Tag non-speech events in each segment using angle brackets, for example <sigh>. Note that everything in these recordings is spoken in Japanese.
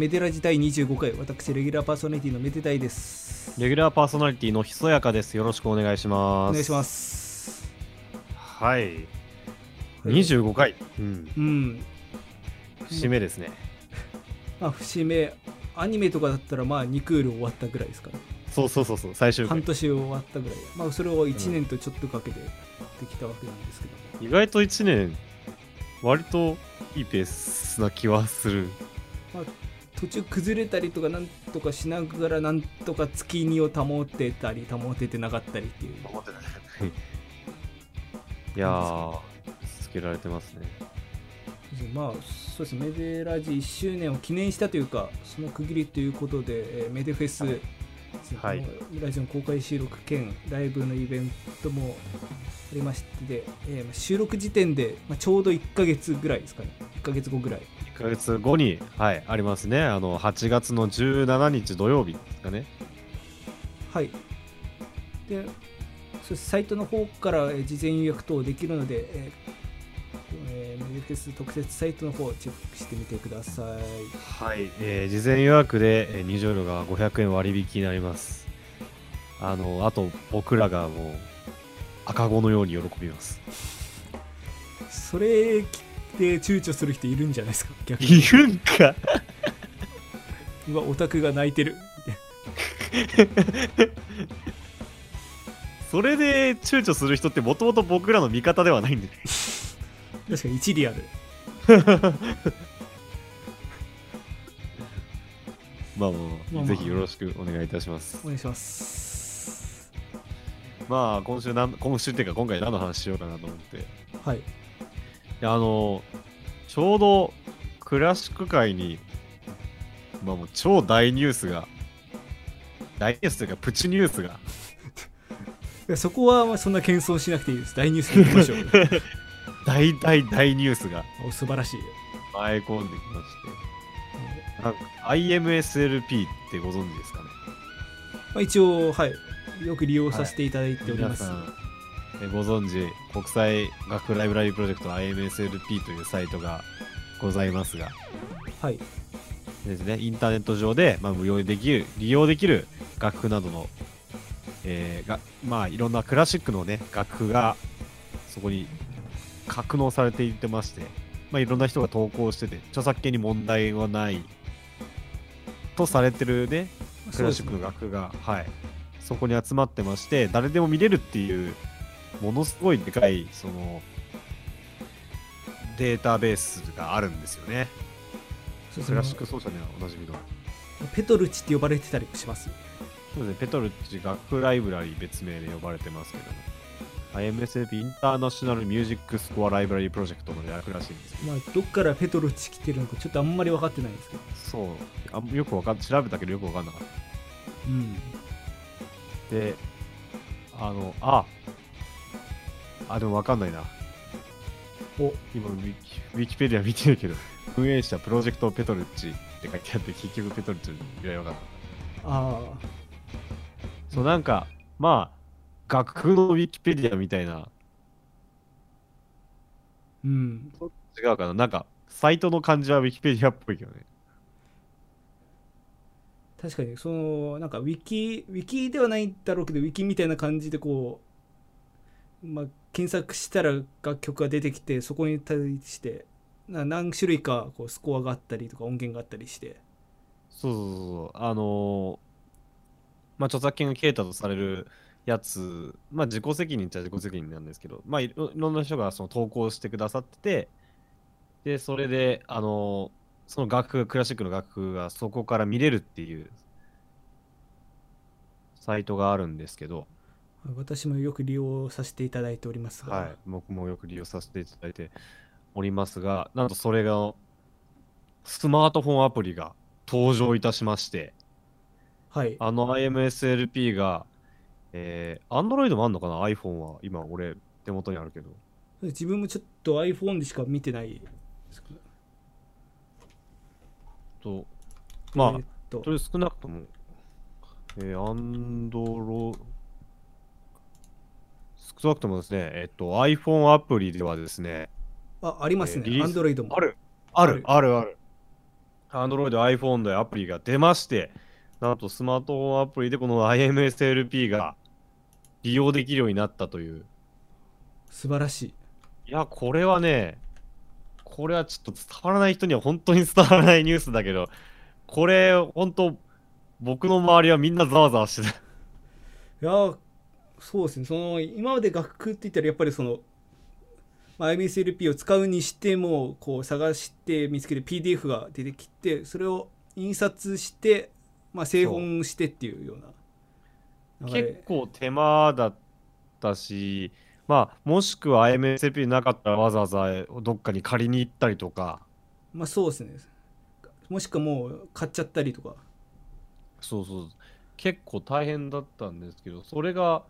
えーメデラジ第25回私レギュラーパーソナリティのメデタイですレギュラーパーソナリティのひそやかです。よろしくお願いします。お願いしま。すはい。25回。うん。うん節目ですね。まあ節目アニメとかだったらまあ2クール終わったぐらいですかねそうそうそうそう、最終回。半年終わったぐらいまあそれを1年とちょっとかけてできたわけなんですけど、意外と1年、割といいペースな気はする。途中崩れたりとかなんとかしながらなんとか月2を保ってたり保ててなかったりっていう。思ってない。いやー、つけられてますね。まあそうですねメデラジ1周年を記念したというかその区切りということで、えーメデフェス、はい。ラジオの公開収録兼ライブのイベントもありましてで、えーまあ収録時点で、まあ、ちょうど1ヶ月ぐらいですかね。1ヶ月後ぐらい。1ヶ月後に、はい、ありますね。あの、8月の17日土曜日ですかね。はいでサイトの方からえー事前予約等できるので、えーえーメデフェス特設サイトの方をチェックしてみてくださいはい、えー事前予約で、えー入場料が500円割引になります。あの、あと僕らがもう赤子のように喜びます。それて躊躇する人いるんじゃないですか逆にいるんかうわオタクが泣いてるそれで躊躇する人ってもともと僕らの味方ではないんで。確かに一理あるまあまあ、まあぜひよろしくお願いいたしますお。願いしますまあ今週なん、今週っていうか今回何の話しようかなと思って。はいあの、ちょうどクラシック界に、まあもう超大ニュースが、大ニュースというかプチニュースが、そこはまあそんな謙遜しなくていいです。大ニュースに行きましょう。<laughs> 大大大ニュースが。お素晴らしい。舞い込んできまして、なんか IMSLP ってご存知ですかね？まあ、一応はい。よく利用させていただいております、皆さんえご存知国際学ライブラリープロジェクト IMSLP というサイトがございますが。はい。ですねインターネット上で、まあ、無料でできる利用できる楽譜などの、えーがまあいろんなクラシックのね楽譜がそこに格納されていってまして、まあ、いろんな人が投稿してて著作権に問題はないとされてるね。クラシックの楽譜が、はい、そこに集まってまして誰でも見れるっていうものすごいでかいそのデータベースがあるんですよね。そうクラシックク奏者にはおなじみの。ペトルチって呼ばれてたりしますそうですね。ペトルッチ楽譜ライブラリー別名で呼ばれてますけども。IMSLP インターナショナルミュージックスコアライブラリープロジェクトの略らしいんですけど。まあどっからペトルチ来てるのかちょっとあんまり分かってないんですけど。そう。あんよくわかん調べたけどよくわかんなかっうん。たであのああでもわかんないな。お。今ウィキウィキペディア見てるけど。<laughs> 運営者プロジェクトペトルッチって書いてあって結局ペトルッチの由来わかった。あそうなんかまあ楽譜のウィキペディアみたいな。あうん。違うかな。なんかサイトの感じはウィキペディアっぽいけどね。確かに。そのなんかウィキウィキではないんだろうけどウィキみたいな感じでこう、まあ、検索したら楽曲が出てきてそこに対して何種類かこうスコアがあったりとか音源があったりして。そうそうそうそう。あのーまあ著作権が切れたとされるやつまあ自己責任っちゃ自己責任なんですけどまあいろいろんな人がその投稿してくださっててでそれであのーその楽譜クラシックの楽譜がそこから見れるっていうサイトがあるんですけど、私もよく利用させていただいておりますが、はい、僕もよく利用させていただいておりますが、なんとそれが、スマートフォンアプリが登場いたしまして、はい。あの IMSLP が、えー、Android もあんのかな ?iPhone は今俺手元にあるけど。自分もちょっと iPhone でしか見てないと、まあ、えーっと。それ少なくとも、えー、Android、少なくともですね、えっと、iPhone アプリではですね、あありますねえー Android もある、ある、ある、ある。Android、iPhone でアプリが出まして、なんとスマートフォンアプリでこの IMSLP が利用できるようになったという。素晴らしいいや、これはね、これはちょっと伝わらない人には本当に伝わらないニュースだけど、これ、本当、僕の周りはみんなざわざわしてた。いやーそうですね。その今まで楽譜って言ったらやっぱりその、まあ、IMSLP を使うにしてもこう探して見つけて PDF が出てきてそれを印刷して、まあ、製本してっていうような。結構手間だったし、まあ、もしくは IMSLP なかったらわざわざどっかに借りに行ったりとか、まあそうですね。もしくはもう買っちゃったりとか。そうそう、結構大変だったんですけど、それが、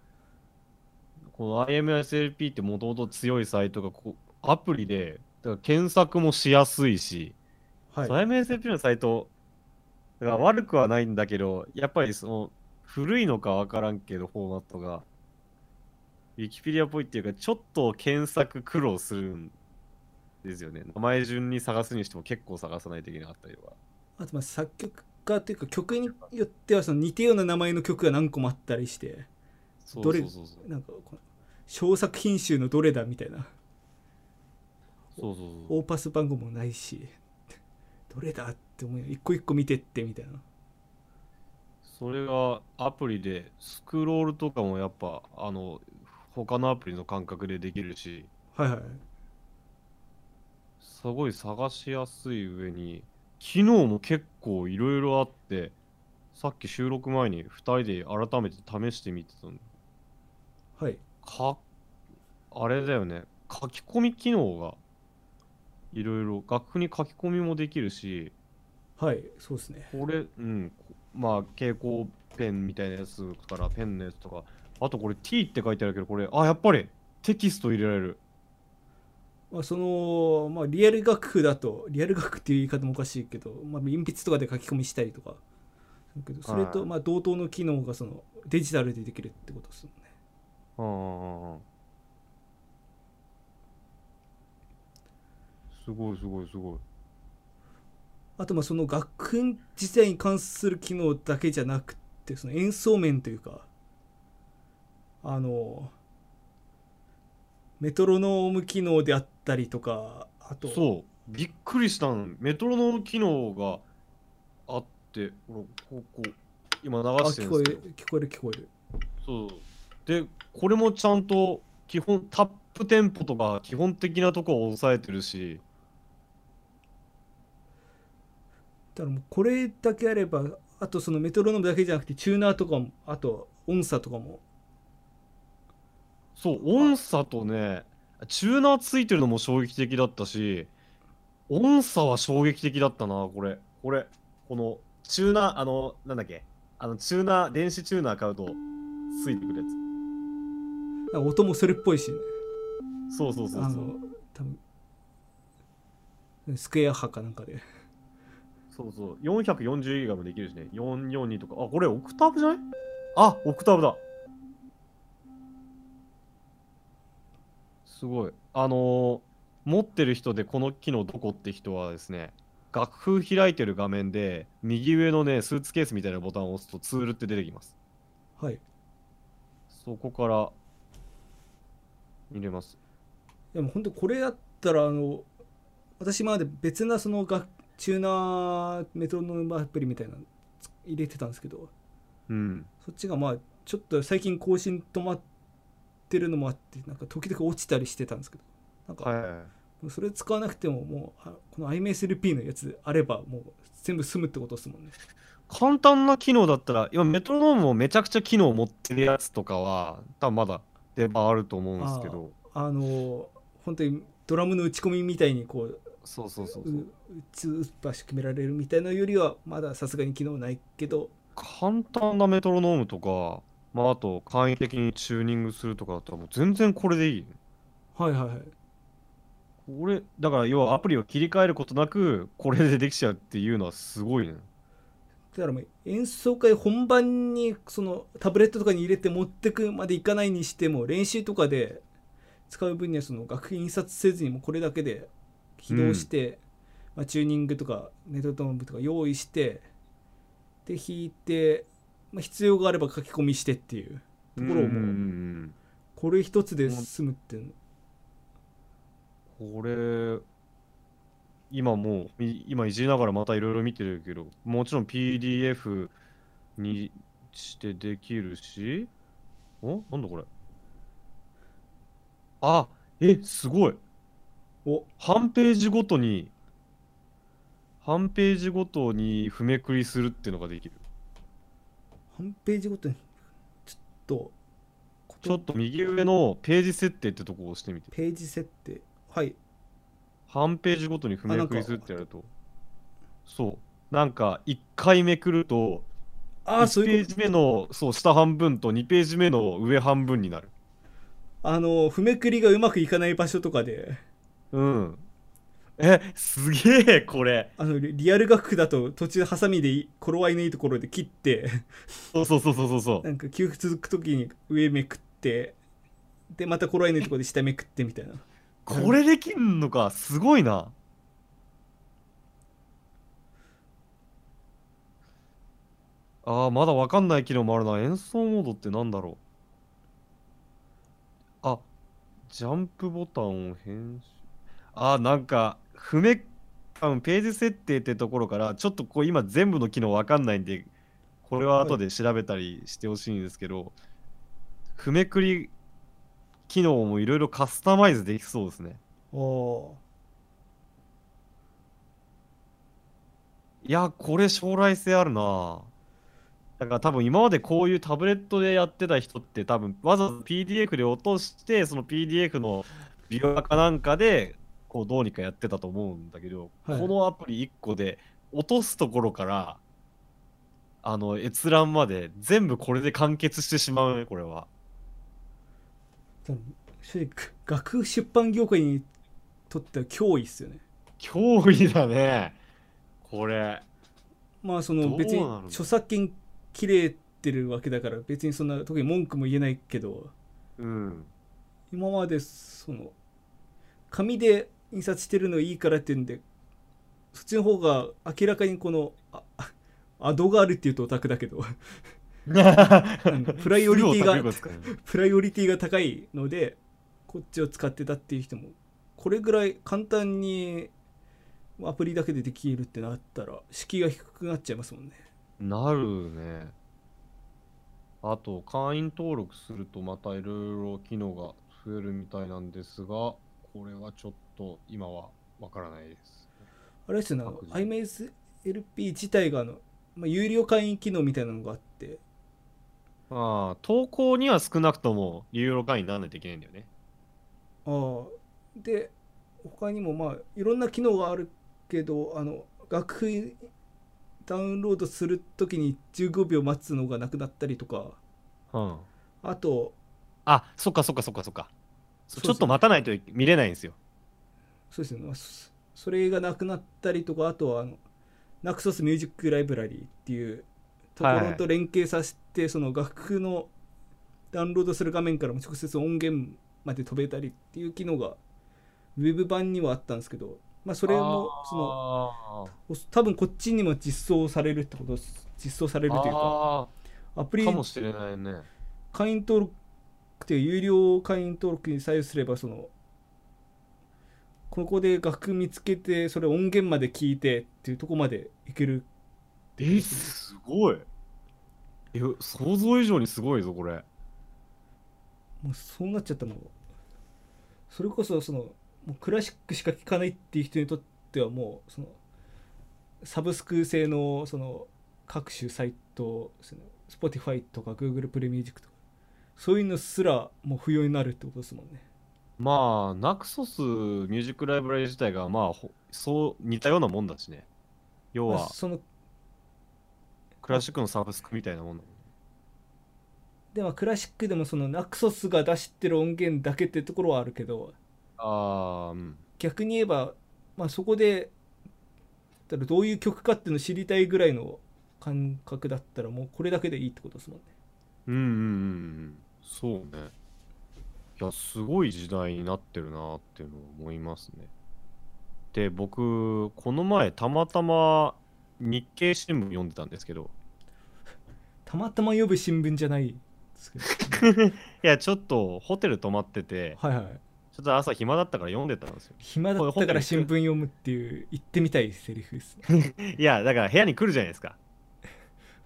この IMSLP ってもともと強いサイトがこうアプリで、だから検索もしやすいし、はい IMSLP のサイトが悪くはないんだけど、やっぱりその古いのかわからんけど、フォーマットが。ウィキペディアっぽいっていうか、ちょっと検索苦労するんですよね。名前順に探すにしても結構探さないといけなかったりとか。あとまあ作曲家というか曲によってはその似たような名前の曲が何個もあったりしてどれ。なんかこの小作品集のどれだみたいな。そうそうそう。オーパス番号もないしどれだって思うよ一個一個見てってみたいな。それがアプリでスクロールとかもやっぱあの他のアプリの感覚でできるし。はいはいすごい探しやすい上に機能も結構いろいろあってさっき収録前に2人で改めて試してみてたの。はいかあれだよね。書き込み機能がいろいろ楽譜に書き込みもできるしはいそうですね。これ、うん、こまあ、蛍光ペンみたいなやつからペンのやつとか、あとこれ T って書いてあるけど、これ、あ、やっぱりテキスト入れられる。まあ、その、まあ、リアル楽譜だとリアル楽譜っていう言い方もおかしいけど、まあ、鉛筆とかで書き込みしたりとか。だけどそれとはい。まあ同等の機能がそのデジタルでできるってことですもんねうんうんうんうんすごいすごいすごい。あとまあその楽譜自体に関する機能だけじゃなくてその演奏面というかあのメトロノーム機能であったりとかあとそう、びっくりしたん。メトロノーム機能があって、こう、こう、今流あして聞こえるんですけど、る聞こえる聞こえるそう。で、これもちゃんと基本、タップテンポとか基本的なとこを抑えてるし、だからもうこれだけあればあとそのメトロノームだけじゃなくてチューナーとかもあと音差とかも。そう、音差とね、チューナーついてるのも衝撃的だったし、音差は衝撃的だったな、これ。これ、この、チューナー、あの、なんだっけ、あの、チューナー、電子チューナー買うと、ついてくるやなんか音もそれっぽいし、ね、つ。そうそうそうそう。あの多分スクエア波かなんかでそうそう。440ギガもできるしね。442とか。あ、これオクターブじゃない？あ、オクターブだ。すごい。あのー持ってる人でこの機能どこって人はですね、楽譜開いてる画面で、右上のね、スーツケースみたいなボタンを押すとツールって出てきます。はいそこから入れます。でも本当これやったらあの私今まで別なその楽チューナーメトロノームアプリみたいなの入れてたんですけどうん。そっちがまあちょっと最近更新止まってるのもあってなんか時々落ちたりしてたんですけどなんかはい。それ使わなくてももうあこの IMSLP のやつあればもう全部済むってことですもんね簡単な機能だったら、今メトロノームもめちゃくちゃ機能持ってるやつとかは、多分まだ出番あると思うんですけど、あの本当にドラムの打ち込みみたいにこうそうそうそうそう打つ場所決められるみたいなよりはまださすがに機能ないけど簡単なメトロノームとか、まあ、あと簡易的にチューニングするとかだったらもう全然これでいい。はいはいはいこれ、だから要はアプリを切り替えることなく、これでできちゃうっていうのはすごいね。だからもう演奏会本番にそのタブレットとかに入れて持ってくまでいかないにしても練習とかで使う分にはその楽譜印刷せずにもこれだけで起動して、まあ、チューニングとかネットトーンとか用意してで弾いて、まあ、必要があれば書き込みしてっていうところをもう、うんうんうん。これ一つで済むっていうの。これ今もうい今いじりながらまたいろいろ見てるけどもちろん PDF にしてできるしお？なんだこれ？あえすごい。お半ページごとに半ページごとに譜めくりするっていうのができる。半ページごとにちょっとちょっと右上のページ設定ってとこを押してみて。ページ設定。はい半ページごとに譜めくりするってやると。そう。なんか1回めくると1ああそういうこページ目のそう下半分と2ページ目の上半分になる。とあの譜めくりがうまくいかない場所とかで。うん。えすげえこれ。あのリリアル楽譜だと途中ハサミでい頃合いのいいところで切って。そうそうそうそうそうそう。なんか急続く時に上めくって。でまた頃合いのいいところで下めくってみたいなこれできんのかすごいな。あーまだわかんない機能もあるな。演奏モードってなんだろう。あジャンプボタンを編集。あーなんか譜め多分ページ設定ってところからちょっとこう今全部の機能わかんないんでこれは後で調べたりしてほしいんですけど、譜めくり機能もいろいろカスタマイズできそうですねおいや、これ将来性あるな。だから多分今までこういうタブレットでやってた人って多分わざわざ PDF で落としてその PDF のビュアかなんかでこうどうにかやってたと思うんだけど、はいこのアプリ1個で落とすところからあの閲覧まで全部これで完結してしまうねこれは。ー正直楽譜出版業界にとっては脅威っすよね脅威だねこれ。まあその別に著作権切れてるわけだから別にそんな特に文句も言えないけどうん。今までその紙で印刷してるのいいからっていうんでそっちの方が明らかにこのああアドがあるっていうとオタクだけど <laughs> プライオリティがプライオリティが高いのでこっちを使ってたっていう人もこれぐらい簡単にアプリだけでできるってなったら敷居が低くなっちゃいますもんねなるね。あと、会員登録するとまたいろいろ機能が増えるみたいなんですが、これはちょっと今はわからないです。あれですよね各自 iMaceLP 自体があの、まあ、有料会員機能みたいなのがあってまあ、投稿には少なくとも有料会員にならないといけないんだよね。ああで他にもまあいろんな機能があるけどあの楽譜ダウンロードするときに15秒待つのがなくなったりとかうん。あとあ、そっかそっかそっかそっか。ちょっと待たないと見れないんですよ。そうですね、まあそそれがなくなったりとかあとはあの Naxos Music Library っていうところと連携させて、その楽譜のダウンロードする画面からも直接音源まで飛べたりっていう機能がウェブ版にはあったんですけど、まあ、それもその多分こっちにも実装されるってこと実装されるというかあアプリーかもしれないね。会員登録っていう有料会員登録に採用すればそのここで楽譜見つけてそれ音源まで聞いてっていうとこまでいける。え、すごい。いや、想像以上にすごいぞ、これ。もうそうなっちゃったもんそれこそそのもうクラシックしか聴かないっていう人にとってはもうそのサブスク製のその各種サイトその Spotify とか Google プレミュージックとか。そういうのすらもう不要になるってことですもんね。まあ、ナクソスミュージックライブラリ自体が、まあ、ほそう似たようなもんだしね。要は、まあそのクラシックのサブスクみたいなもんだもんでもクラシックでもそのナクソスが出してる音源だけってところはあるけどあー、うん。逆に言えば、まあ、そこでだからどういう曲かっていうのを知りたいぐらいの感覚だったらもうこれだけでいいってことですもんねうんうんうんうん。そうね。いや、すごい時代になってるなっていうのを思いますね。で僕この前たまたま日経新聞読んでたんですけど。たまたま読む新聞じゃないですけど。<laughs> いやちょっとホテル泊まっててはいはい。ちょっと朝暇だったから読んでたんですよ。暇だったから新聞読むっていう言ってみたいセリフです。ね <laughs> いやだから部屋に来るじゃないですか。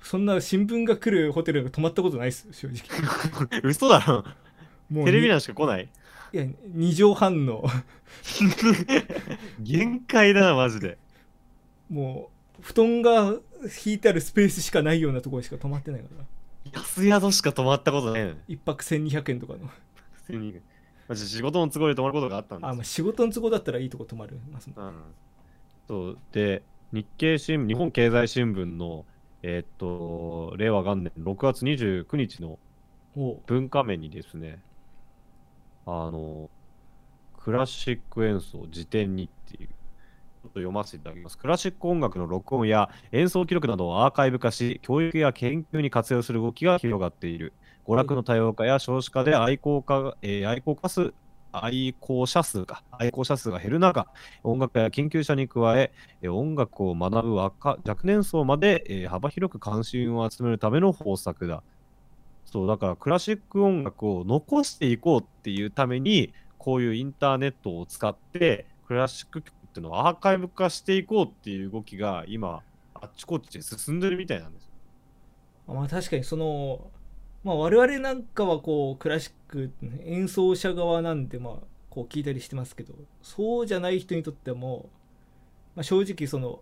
そんな新聞が来るホテルが泊まったことないです正直。<laughs> 嘘だろ。もうにテレビ欄しか来ない？いや2畳半の。限界だなマジで。もう布団が引いてあるスペースしかないようなところにしか泊まってないから。安宿しか泊まったことないのに。一泊1200円とかの。普通にマジ仕事の都合で泊まることがあったんです。あ、まあ、仕事の都合だったらいいとこ泊まるますもん。うん、そう。で日経新聞日本経済新聞のえーっと令和元年6月29日の文化面にですねあのクラシック演奏辞典にっていうと読ませていただきます。クラシック音楽の録音や演奏記録などをアーカイブ化し教育や研究に活用する動きが広がっている。娯楽の多様化や少子化で愛好家、えー愛好家数愛好者数か。愛好者数が減る中音楽や研究者に加え音楽を学ぶ若若年層まで、えー幅広く関心を集めるための方策だ。そうだからクラシック音楽を残していこうっていうためにこういうインターネットを使ってクラシックっていうのをアーカイブ化していこうっていう動きが今あっちこっちで進んでるみたいなんです。まあ確かにそのまあ我々なんかはこうクラシック演奏者側なんでまあこう聞いたりしてますけどそうじゃない人にとっても、まあ、正直その、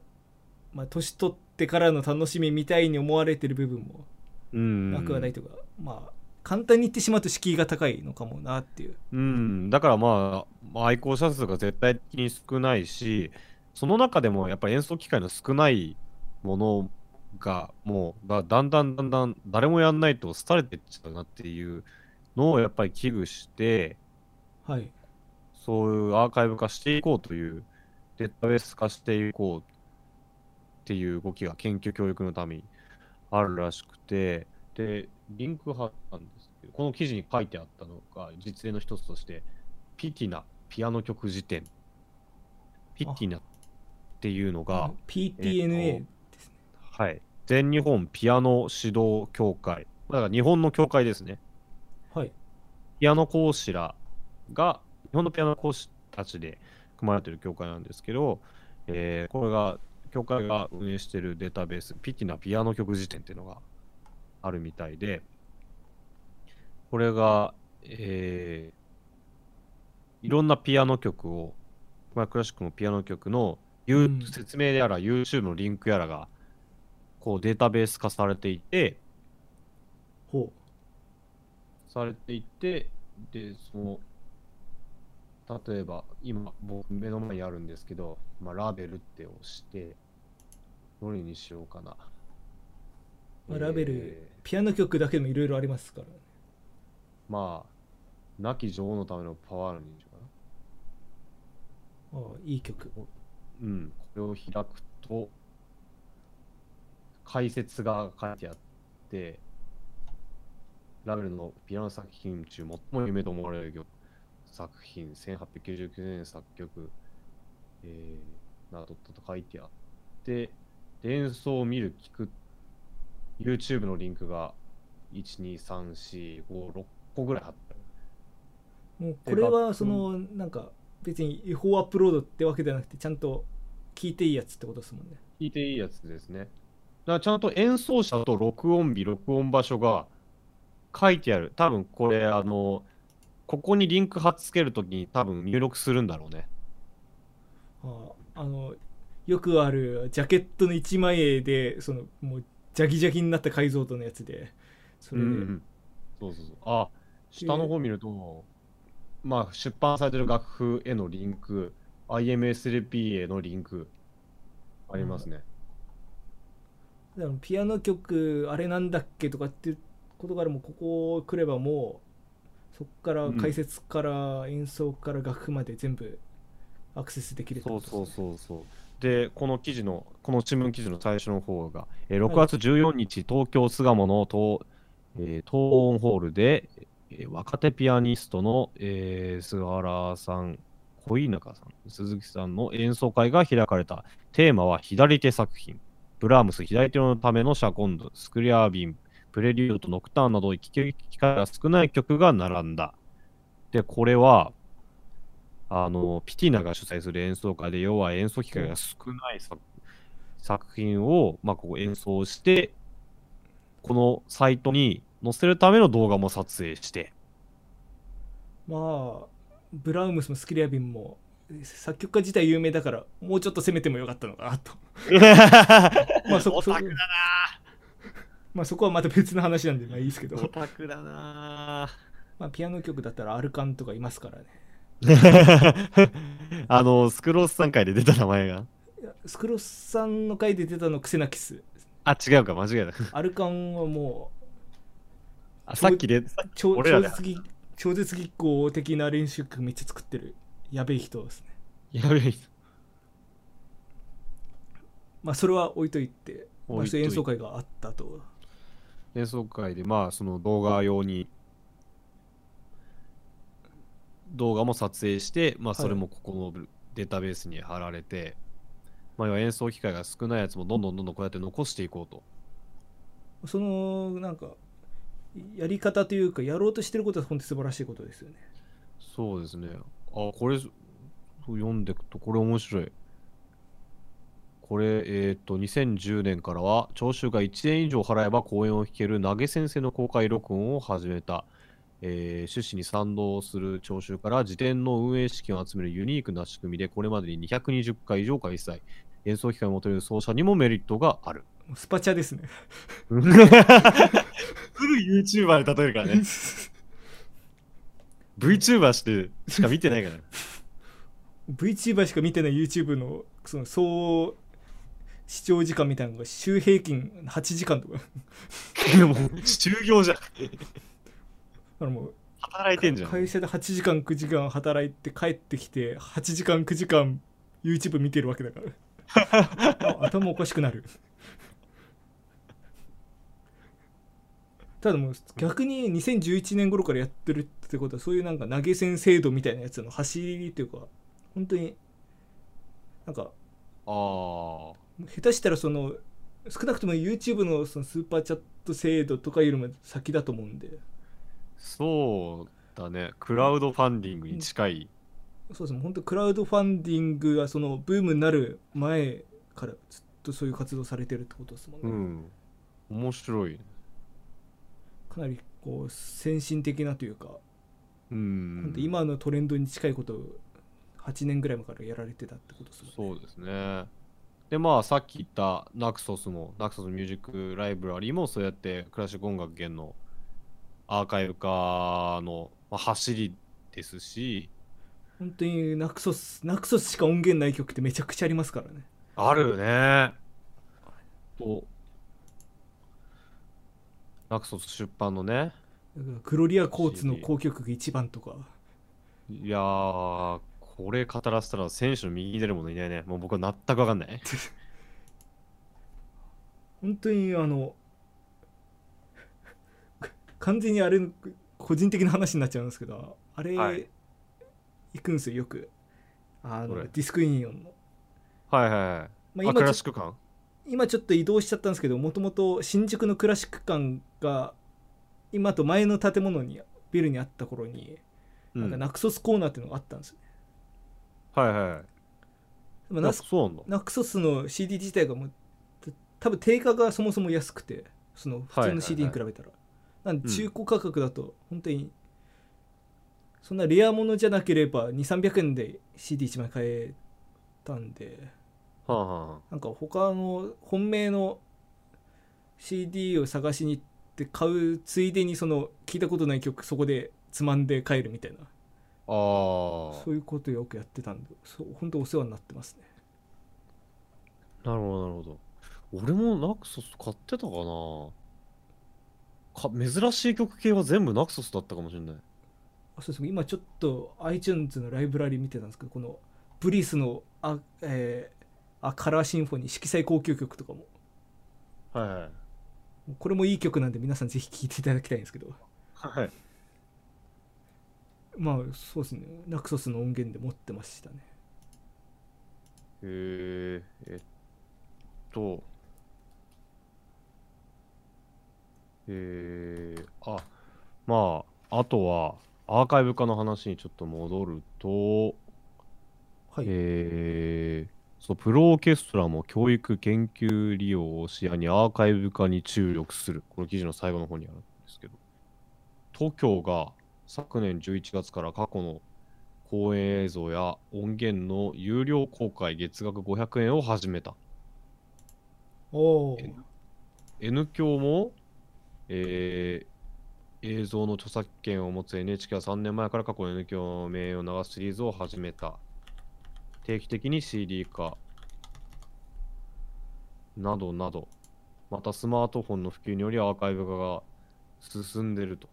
まあ、年取ってからの楽しみみたいに思われてる部分もうん。なくはないというか、まあ簡単に言ってしまうと敷居が高いのかもなっていう。うん、だからまあ、まあ愛好者数が絶対的に少ないし、その中でもやっぱり演奏機会の少ないものが、もうだだんだんだんだん誰もやんないと廃れてっちゃうなっていうのをやっぱり危惧して、はい。そういうアーカイブ化していこうという、データベース化していこうっていう動きが研究教育のためにあるらしくて、で、リンク貼ったんですけど、この記事に書いてあったのが、実例の一つとして、ピティナピアノ曲辞典。ピティナっていうのが、PTNA えっはい、全日本ピアノ指導協会。だから日本の協会ですね。はいピアノ講師らが、日本のピアノ講師たちで組まれている協会なんですけど、えーこれが、協会が運営しているデータベース、ピティナピアノ曲辞典っていうのがあるみたいで、これが、えーいろんなピアノ曲を、まあ、クラシックのピアノ曲の、ゆうん説明やら YouTube のリンクやらがこうデータベース化されていて、ほされていて、で、その、例えば、今、僕、目の前にあるんですけど、まあ、ラベルって押して、どれにしようかな。う、まあ、ラベル、えーピアノ曲だけでもいろいろありますからね。まあ、亡き女王のためのパワールにしようかな。ああいい曲。うん、これを開くと、解説が書いてあって、ラベルのピアノ作品中、最も有名と思われる曲作品、1899年作曲、えー、などと書いてあって、で演奏を見る、聞く、YouTube のリンクが、1、2、3、4、5、6個ぐらい貼って。もうこれはそのなんか別に違法アップロードってわけじゃなくてちゃんと聞いていいやつってことですもんね聞いていいやつですね。だからちゃんと演奏者と録音日、録音場所が書いてある。多分これ、あの、ここにリンク貼っつけるときに多分入力するんだろうね。あああのよくあるジャケットの一枚絵でそのもうジャギジャギになった解像度のやつでそれで、うんうんそうそうそう。あ、下の方見ると、まあ、出版されてる楽譜へのリンク、IMSLP へのリンク、ありますね。だからピアノ曲あれなんだっけとかっていうことからもここ来ればもうそこからうん解説から演奏から楽譜まで全部アクセスできるってそうことですねそうそうそう。で、この記事の、この新聞記事の最初の方が、えー6月14日、東京巣鴨の東,、えー東音ホールで、えー若手ピアニストの、えー菅原さん恋中さん、鈴木さんの演奏会が開かれた。テーマは左手作品。ブラームス左手のためのシャコンド、スクリアービン、プレリュードとノクターンなど聴ける機会が少ない曲が並んだ。で、これは、あの、ピティナが主催する演奏会で、要は演奏機会が少ない作作品を、まあ、こう演奏して、このサイトに載せるための動画も撮影して、まあブラウムスもスキリアビンも作曲家自体有名だからもうちょっと攻めてもよかったのかなと。<laughs> まあそそオタクだまあそこはまた別の話なんでまあいいですけど。なオタクだなまあピアノ曲だったらアルカンとかいますからね <laughs> あの、スクロース3回で出た名前が？スクロスさんの回で出たのクセナキス。あ、違うか、間違えた。アルカンはもあさっきで、う超俺らだ超絶技超絶技巧的な練習曲めっちゃ作ってる。やべえ人ですね。やべえ。まあそれは置いといてまあ、演奏会があったと。演奏会で、まあ、その動画用に、動画も撮影して、まあ、はいそれもここのデータベースに貼られて、まあ、要は演奏機会が少ないやつもどんどんどんどんこうやって残していこうと。そのなんかやり方というかやろうとしてることは本当に素晴らしいことですよねそうですね。あ、これ、読んでいくと、これ面白い。これ、えっ、と、2010年からは、聴衆が1円以上払えば公演を弾ける投げ先生の公開録音を始めた。えー趣旨に賛同する聴衆から辞典の運営資金を集めるユニークな仕組みで、これまでに220回以上開催。演奏機会を求める奏者にもメリットがある。スパチャですねすぐ YouTuber で例えるからね。VTuber してしか見てないから。VTuber しか見てない YouTube のその総視聴時間みたいなのが週平均8時間とか <laughs> でも、就業じゃん。だからもう働いてんじゃん。会社で8時間9時間働いて帰ってきて8時間9時間 YouTube 見てるわけだから <laughs> あ頭おかしくなるただもう逆に2011年頃からやってるってことはそういうなんか投げ銭制度みたいなやつの走りっていうか本当になんかああ。下手したらその少なくとも YouTube のそのスーパーチャット制度とかよりも先だと思うんでそうだね。クラウドファンディングに近い。そうですね本当クラウドファンディングがそのブームになる前からずっとそういう活動されてるってことですもんね、うん。面白い。かなりこう先進的なというか、うん。本当今のトレンドに近いことを8年ぐらい前からやられてたってことですもんねそうですね。で、まあ、さっき言ったナクソスも、ナクソスミュージックライブラリーも、そうやってクラシック音楽圏のアーカイブ化の、まあ、走りですし、本当にナクソスナクソスしか音源ない曲ってめちゃくちゃありますからねあるね。と、ナクソス出版のね、だからグロリア・コーツの交響曲1番とかいやー、これ語らせたら選手の右に出るものいないね。もう僕は全くわかんない。<laughs> 本当にあの完全にあれ個人的な話になっちゃうんですけどあれ、はい行くんですよよくあのディスクユニオンの、はいはいはい。まあ、あ、今クラちょシック感？今ちょっと移動しちゃったんですけどもともと新宿のクラシック館が今と前の建物にビルにあった頃に、うん。なんかナクソスコーナーっていうのがあったんですよねはいはいはい。あでもナスそうなんだ。ナクソスの CD 自体がもうた多分定価がそもそも安くてその普通の CD に比べたら、なんで中古価格だと本当にそんなレアものじゃなければ2300円で CD1 枚買えたんではあはあ。なんか他の本命の CD を探しに行って買うついでにその聞いたことない曲そこでつまんで帰るみたいな。ああ。そういうことよくやってたんでそう本当お世話になってますね。なるほどなるほど。俺もナクソス買ってたかなか珍しい曲系は全部ナクソスだったかもしれない。あそうです。今ちょっと iTunes のライブラリ見てたんですけどこのブリスのあ、えーあカラーシンフォニー色彩高級曲とかも。はいはい。これもいい曲なんで皆さんぜひ聴いていただきたいんですけど。はい。<laughs> まあそうですね。ナクソスの音源で持ってましたね。へええっとえー、あまああとはアーカイブ化の話にちょっと戻ると、はい、えーそうプロオーケストラも教育研究利用を視野にアーカイブ化に注力する。この記事の最後の方にあるんですけど。東京が昨年11月から過去の公演映像や音源の有料公開月額500円を始めた。おおえ N 響も、えー映像の著作権を持つ NHK は3年前から過去の N 響の名演を流すシリーズを始めた。定期的に CD 化などなど。またスマートフォンの普及によりアーカイブ化が進んでると。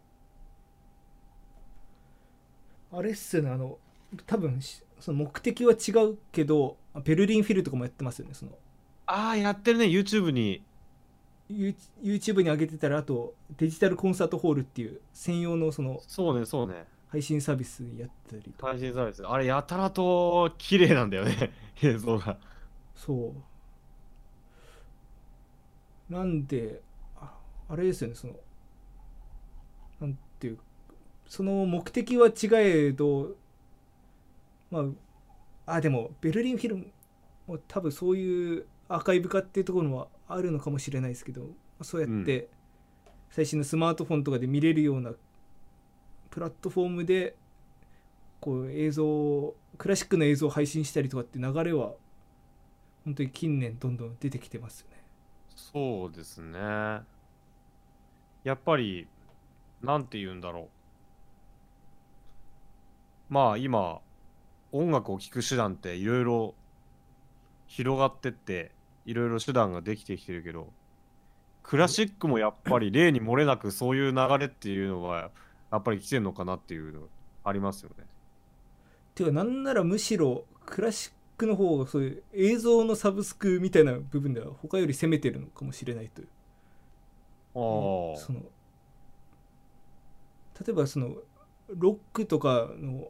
あれっすよね。あの多分しその目的は違うけどベルリンフィルとかもやってますよねその。ああやってるね。YouTube に YouTube に上げてたらあとデジタルコンサートホールっていう専用のそのそうねそうね。配信サービスやったり配信サービス。あれやたらと綺麗なんだよね <laughs> 映像が。そう。なんでああれですよねそのなんていうその目的は違えどまああでもベルリンフィルムも多分そういうアーカイブ化っていうところはあるのかもしれないですけどそうやって最新のスマートフォンとかで見れるようなプラットフォームでこう映像クラシックの映像を配信したりとかって流れは本当に近年どんどん出てきてますよね。そうですね。やっぱり、なんて言うんだろう。まあ今、音楽を聴く手段っていろいろ広がってって、いろいろ手段ができてきてるけど、クラシックもやっぱり例に漏れなくそういう流れっていうのは、やっぱり来てるのかなっていうのありますよね。ていうかなんならむしろクラシックの方がそういう映像のサブスクみたいな部分では他より攻めてるのかもしれないというああ、その例えばそのロックとかのま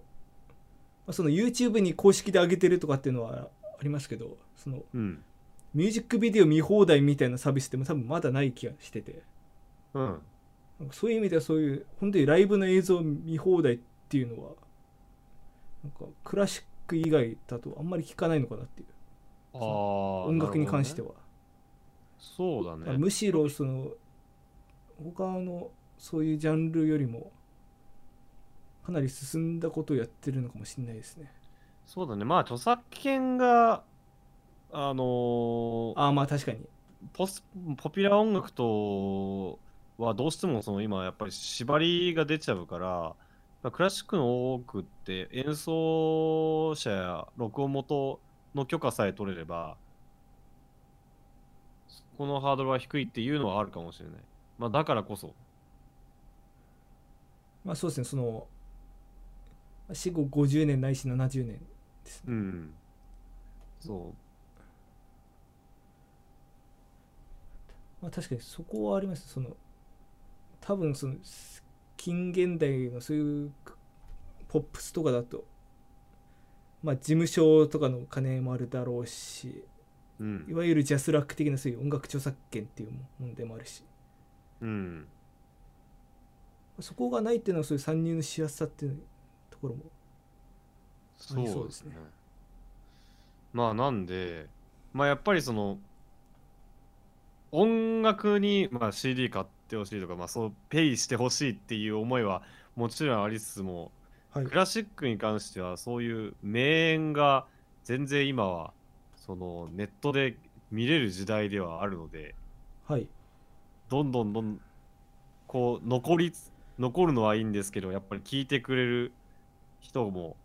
あその YouTube に公式で上げてるとかっていうのはありますけどそのうん。ミュージックビデオ見放題みたいなサービスっても多分まだない気がしててうん。なんかそういう意味ではそういう本当にライブの映像見放題っていうのはなんかクラシック以外だとあんまり聞かないのかなっていうああ、音楽に関しては。は、そうだね。むしろその他のそういうジャンルよりもかなり進んだことをやってるのかもしれないですねそうだね。まあ、著作権が、あのーああまあ確かにポスポピュラー音楽とはどうしてもその今やっぱり縛りが出ちゃうから、まあクラシックの多くって演奏者や録音元の許可さえ取れれば、そこのハードルは低いっていうのはあるかもしれない。まあだからこそ。まあそうですねその死後50年ないし70年ですねうん。そまあ確かにそこはありますその多分その近現代のそういうポップスとかだとまあ事務所とかの金もあるだろうしう。うんい。わゆるジャスラック的なそういう音楽著作権っていう問題もあるしうん。そこがないっていうのはそういう参入のしやすさっていうところもそうそうですねまあなんで、まあやっぱりその、音楽に、まあ、CD 買ってほしいとか、まあそう、ペイしてほしいっていう思いはもちろんありつつも、はいクラシックに関してはそういう名演が全然今は、そのネットで見れる時代ではあるので、はいどんどんどん、こう、残りつ、残るのはいいんですけど、やっぱり聞いてくれる人も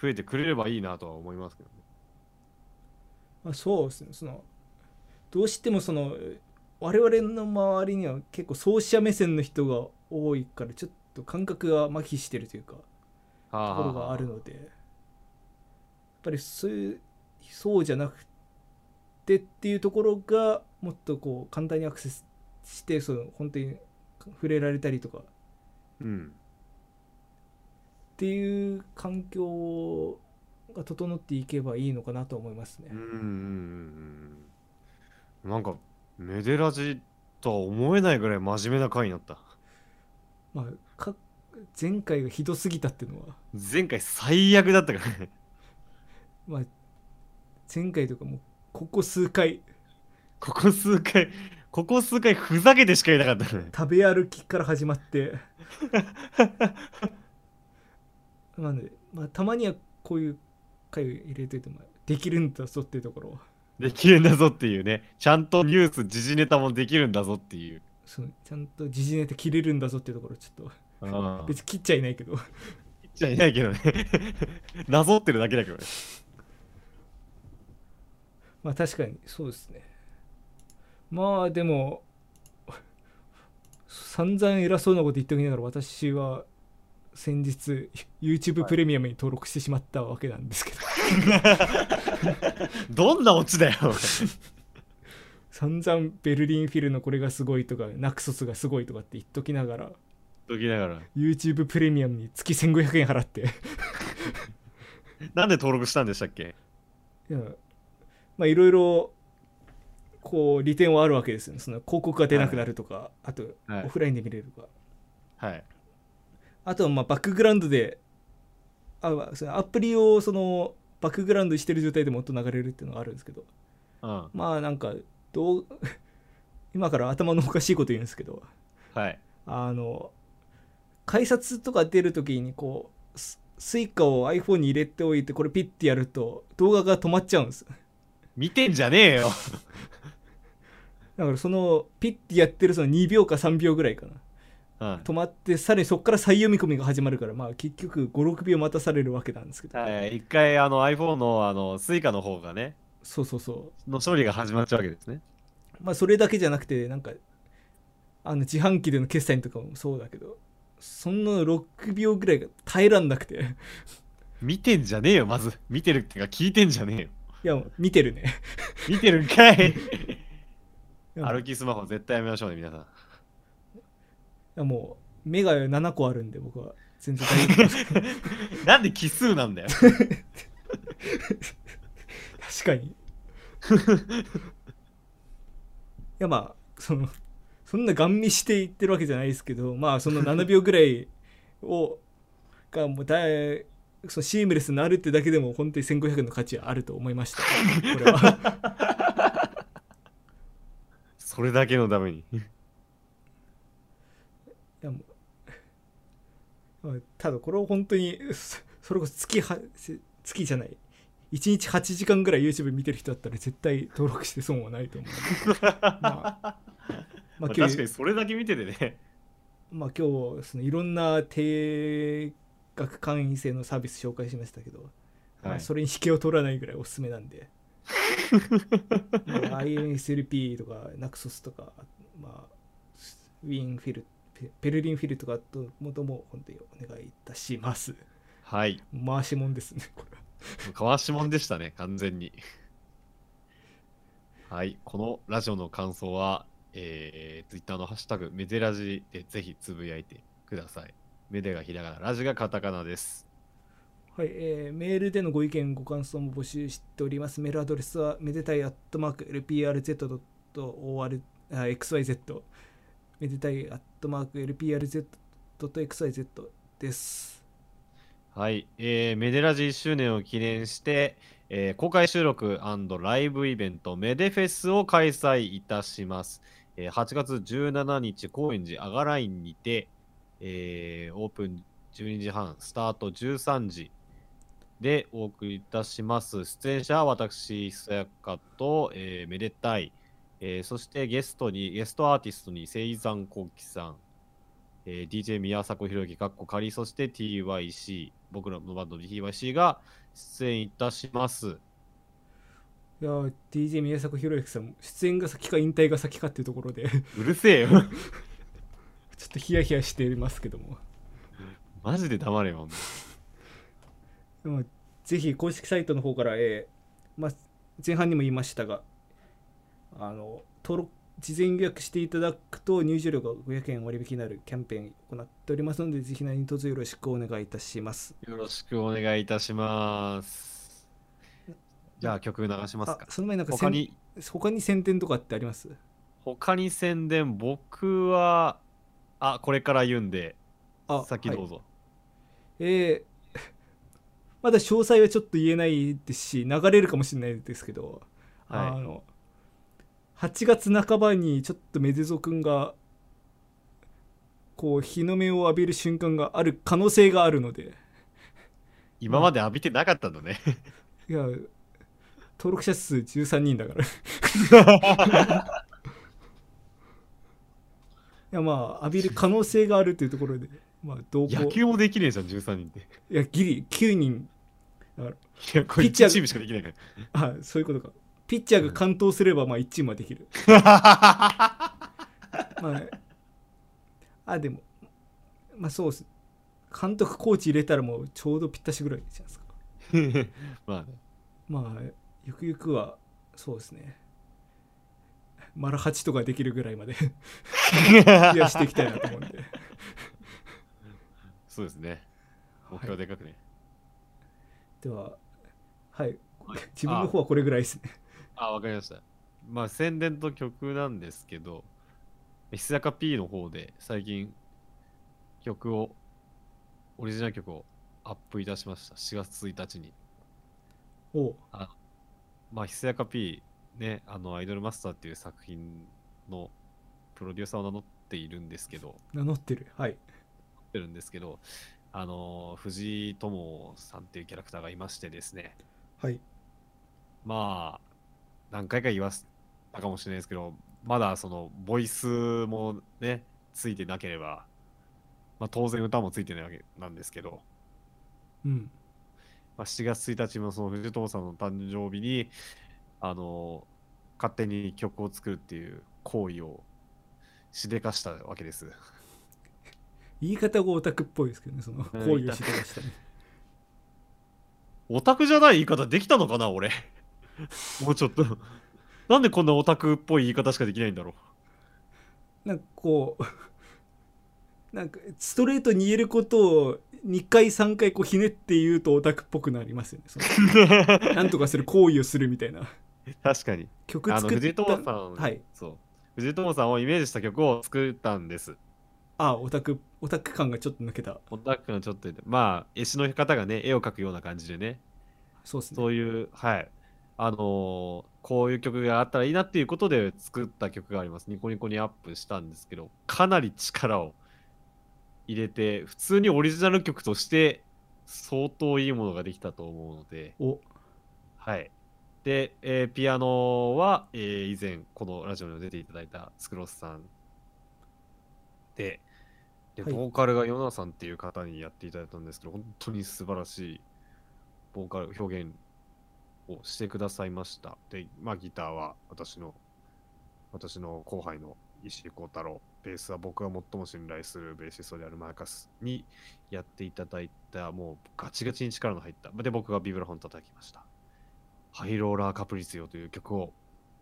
増えてくれればいいなとは思いますけどね。まあ、そうですねそのどうしてもその我々の周りには結構奏者目線の人が多いからちょっと感覚が麻痺してるというかはあところがあるので。やっぱりそういうそうじゃなくてっていうところがもっとこう簡単にアクセスしてその本当に触れられたりとか。うん。っていう環境が整っていけばいいのかなと思いますね。うんうんうんうんなんかメデラジとは思えないぐらい真面目な回になった。まあか前回がひどすぎたっていうのは。前回最悪だったからね。まあ前回とかもうここ数回。ここ数回ここ数回ふざけてしかいなかったね。食べ歩きから始まって。なので、まあ、たまにはこういう回を入れといてもできるんだぞっていうところをできるんだぞっていうね。ちゃんとニュース時事ネタもできるんだぞっていう。そうちゃんと時事ネタ切れるんだぞっていうところをちょっと別に切っちゃいないけど。言っちゃいないけどね。<laughs> なぞってるだけだけどね。まあ確かにそうですね。まあでも散々偉そうなこと言っておきながら私は先日 <laughs> YouTube プレミアムに登録してしまったわけなんですけど、<laughs> どんなオチだよ <laughs> 散々ベルリンフィルのこれがすごいとかナクソスがすごいとかって言っときながらときながら。YouTube プレミアムに月1500円払って。なんで登録したんでしたっけ？いやまあいろいろこう利点はあるわけですよね。その広告が出なくなるとか、あとはい。オフラインで見れるとか、はいあとはまあバックグラウンドであそのアプリをそのバックグラウンドにしてる状態でも音流れるっていうのがあるんですけど。うん。まあなんかどう <laughs> 今から頭のおかしいこと言うんですけど。はい。あの改札とか出るときにこうス Suica を iPhone に入れておいてこれピッてやると動画が止まっちゃうんです。見てんじゃねえよ。<laughs> だからそのピッてやってるその2秒か3秒ぐらいかなうん止まってさらにそこから再読み込みが始まるからまあ結局56秒待たされるわけなんですけど、はい、一回あの iPhone のあの Suica の方がねそうそうそう。の処理が始まっちゃうわけですね。まあそれだけじゃなくてなんかあの自販機での決済とかもそうだけどそんな6秒ぐらいが耐えらんなくて。見てんじゃねえよまず。見てるってか聞いてんじゃねえよ。いや見てるね。見てるんかい。<laughs> 歩きスマホ絶対やめましょうね皆さんもう目が7個あるんで僕は。全然大丈夫です。<laughs> なんで奇数なんだよ。<laughs> 確かに。いやまあそのそんなガン見して言ってるわけじゃないですけどまあその7秒ぐらいをがもうだいそのシームレスになるってだけでも本当に1500円の価値はあると思いました。これは。<laughs> それだけのためにいやもう <laughs> まあただこれは本当にそ <laughs> それこそ月は月じゃない。1日8時間ぐらい YouTube 見てる人だったら絶対登録して損はないと思う。<laughs> まあ、まあ確かにそれだけ見ててね。まあ今日そのいろんな低額会員制のサービス紹介しましたけど、まはい。あそれに引けを取らないぐらいおすすめなんで。まあ INSLP とか Naxos とか、まあ、ウィンフィルペペルリンフィルとかともとも本当にお願いいたします。はい。回しもんですねこれは。かわしもんでしたね完全に。はいこのラジオの感想はえー、Twitter のハッシュタグメデラジでぜひつぶやいてください。メデがひらがなラジがカタカナです。はい、えーメールでのご意見、ご感想も募集しております。メールアドレスは、めでたいアットマーク LPRZ.OR、あ XYZ、めでたいアットマーク LPRZ.XYZ です。はい、えーメデラジ1周年を記念して、えー公開収録ライブイベントメデフェスを開催いたします。えー8月17日、高円寺アガラインにて、えーオープン12時半、スタート13時でお送りいたします。出演者は私、ひそやかと、えーめでたい、えーそしてゲストに、ゲストアーティストに、せいざんこうきさん、えー DJ 宮迫ひろきかっこ仮そして TYC 僕らのバンドの TYC が出演いたします。いやー DJ 宮迫ひろゆきさん、出演が先か引退が先かっていうところで、ちょうるせえよ。<laughs> っとヒヤヒヤしていますけども。マジで黙れよでもぜひ公式サイトの方から、えーまあ、前半にも言いましたがあの登録事前予約していただくと入場料が500円割引になるキャンペーンを行っておりますのでぜひ何卒よろしくお願いいたしますよろしくお願いいたします。じゃあ曲流しますか。あその前になんか他に、宣他に宣伝とかってあります？他に宣伝、僕は、あ、これから言うんで、あはい先どうぞ。えー <laughs> まだ詳細はちょっと言えないですし流れるかもしれないですけど、はいあの8月半ばにちょっとメデゾ君がこう日の目を浴びる瞬間がある可能性があるので今まで浴びてなかったんだね。いや登録者数13人だから <laughs> いやまあ浴びる可能性があるというところでまあどうこう野球もできねえじゃん、13人って。いやギリ9人いや、これピッチャー1チームしかできないから。あそういうことかピッチャーが完投すればまあ1チームはできる。<laughs> まああでもまあそうです。監督コーチ入れたらもうちょうどぴったしぐらいじゃないですか。<laughs> まあね。まあゆくゆくはそうですね。丸8とかできるぐらいまで <laughs> 増やしていきたいなと思うんで。そうですね。目標でかくね。でははい。はい。自分の方はこれぐらいですねあ、わかりました。まあ、宣伝と曲なんですけど、ひすやか P の方で最近曲を、オリジナル曲をアップいたしました。4月1日に。おうまあ、ひすやか P、ね、あの、アイドルマスターっていう作品のプロデューサーを名乗っているんですけど、名乗ってるはいってるんですけど、あの、藤井友さんっていうキャラクターがいましてですね、はいまあ、何回か言わせたかもしれないですけど、まだその、ボイスもね、ついてなければ、まあ当然歌もついてないわけなんですけど、うんまあ、7月1日もその藤井友さんの誕生日に、あの、勝手に曲を作るっていう行為をしでかしたわけです。言い方がオタクっぽいですけどねそのうん行為をしてましたねオタクじゃない言い方できたのかな、俺。<laughs> もうちょっと。なんでこんなオタクっぽい言い方しかできないんだろう。なんかこう <laughs> なんかストレートに言えることを2回3回こうひねって言うとオタクっぽくなりますよね。その <laughs> なんとかする行為をするみたいな。確かに。曲作っあの藤友さん、はい。そう。藤井友さんをイメージした曲を作ったんです。あオタクオタク感がちょっと抜けた。オタクのちょっとまあ絵師の方がね絵を描くような感じでね。そうですね。そういうはいあのーこういう曲があったらいいなっていうことで作った曲があります。ニコニコにアップしたんですけどかなり力を入れて普通にオリジナル曲として相当いいものができたと思うので。お。はい。で、えーピアノは、えー以前、このラジオにも出ていただいたスクロスさんで、で、はい。ボーカルがヨナさんっていう方にやっていただいたんですけど、本当に素晴らしいボーカル表現をしてくださいました。で、まあ、ギターは私の、私の後輩の石井幸太郎、ベースは僕が最も信頼するベーシストであるマーカスにやっていただいた、もうガチガチに力の入った。で、僕がビブラフォン叩きました。ハイローラーカプリツィオという曲を、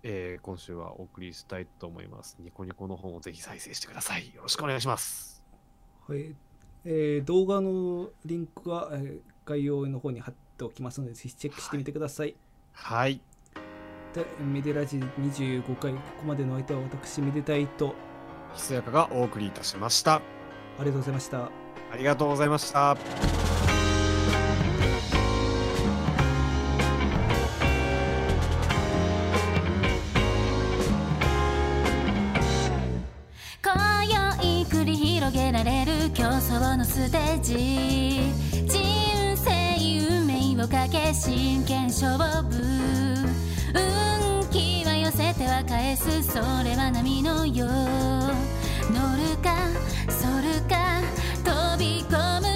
えー今週はお送りしたいと思います。ニコニコの方もぜひ再生してください。よろしくお願いします。はいえー動画のリンクは、えー概要の方に貼っておきますのでぜひチェックしてみてください、はい。でメデラジ25回ここまでの相手は私めでたいとひそやかがお送りいたしました。ありがとうございましたありがとうございました。今宵繰り広げられる競争のステージをかけ真剣勝負。運気は寄せては返す。それは波のよう。乗るか反るか飛び込む。